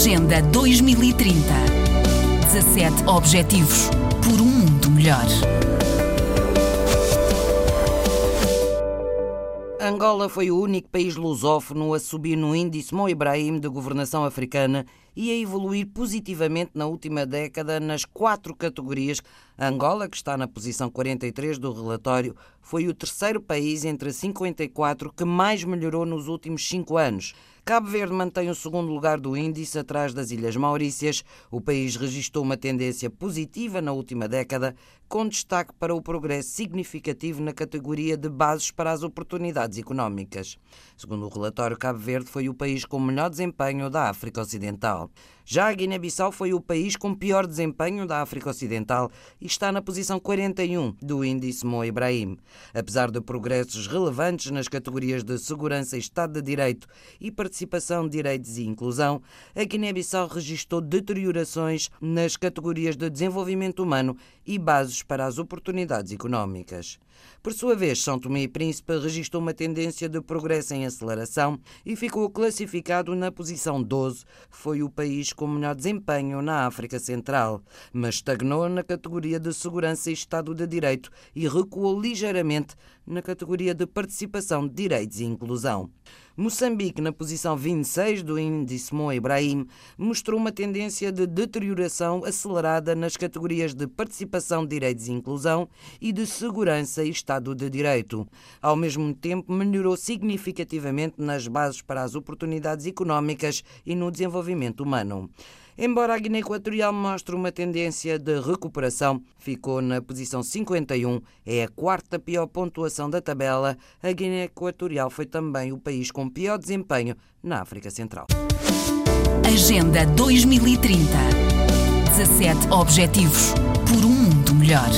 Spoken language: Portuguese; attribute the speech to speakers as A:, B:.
A: Agenda 2030. 17 Objetivos por um mundo melhor.
B: Angola foi o único país lusófono a subir no índice Mo Ibrahim de governação africana e a evoluir positivamente na última década nas quatro categorias. Angola, que está na posição 43 do relatório, foi o terceiro país entre 54 que mais melhorou nos últimos cinco anos. Cabo Verde mantém o segundo lugar do índice atrás das Ilhas Maurícias. O país registrou uma tendência positiva na última década, com destaque para o progresso significativo na categoria de bases para as oportunidades económicas. Segundo o relatório, Cabo Verde foi o país com melhor desempenho da África Ocidental. Já a Guiné-Bissau foi o país com pior desempenho da África Ocidental e está na posição 41 do índice Mo Ibrahim. Apesar de progressos relevantes nas categorias de segurança Estado de Direito e participação direitos e inclusão, a Guiné-Bissau registrou deteriorações nas categorias de desenvolvimento humano e bases para as oportunidades económicas. Por sua vez, São Tomé e Príncipe registrou uma tendência de progresso em aceleração e ficou classificado na posição 12. Foi o país com melhor desempenho na África Central, mas estagnou na categoria de segurança e Estado de Direito e recuou ligeiramente na categoria de participação de direitos e inclusão. Moçambique, na posição 26 do índice Mo Ibrahim, mostrou uma tendência de deterioração acelerada nas categorias de participação direitos e inclusão e de segurança e Estado de Direito. Ao mesmo tempo, melhorou significativamente nas bases para as oportunidades económicas e no desenvolvimento humano. Embora a Guiné Equatorial mostre uma tendência de recuperação, ficou na posição 51, é a quarta pior pontuação da tabela. A Guiné Equatorial foi também o país com pior desempenho na África Central.
A: Agenda 2030. 17 Objetivos por um mundo melhor.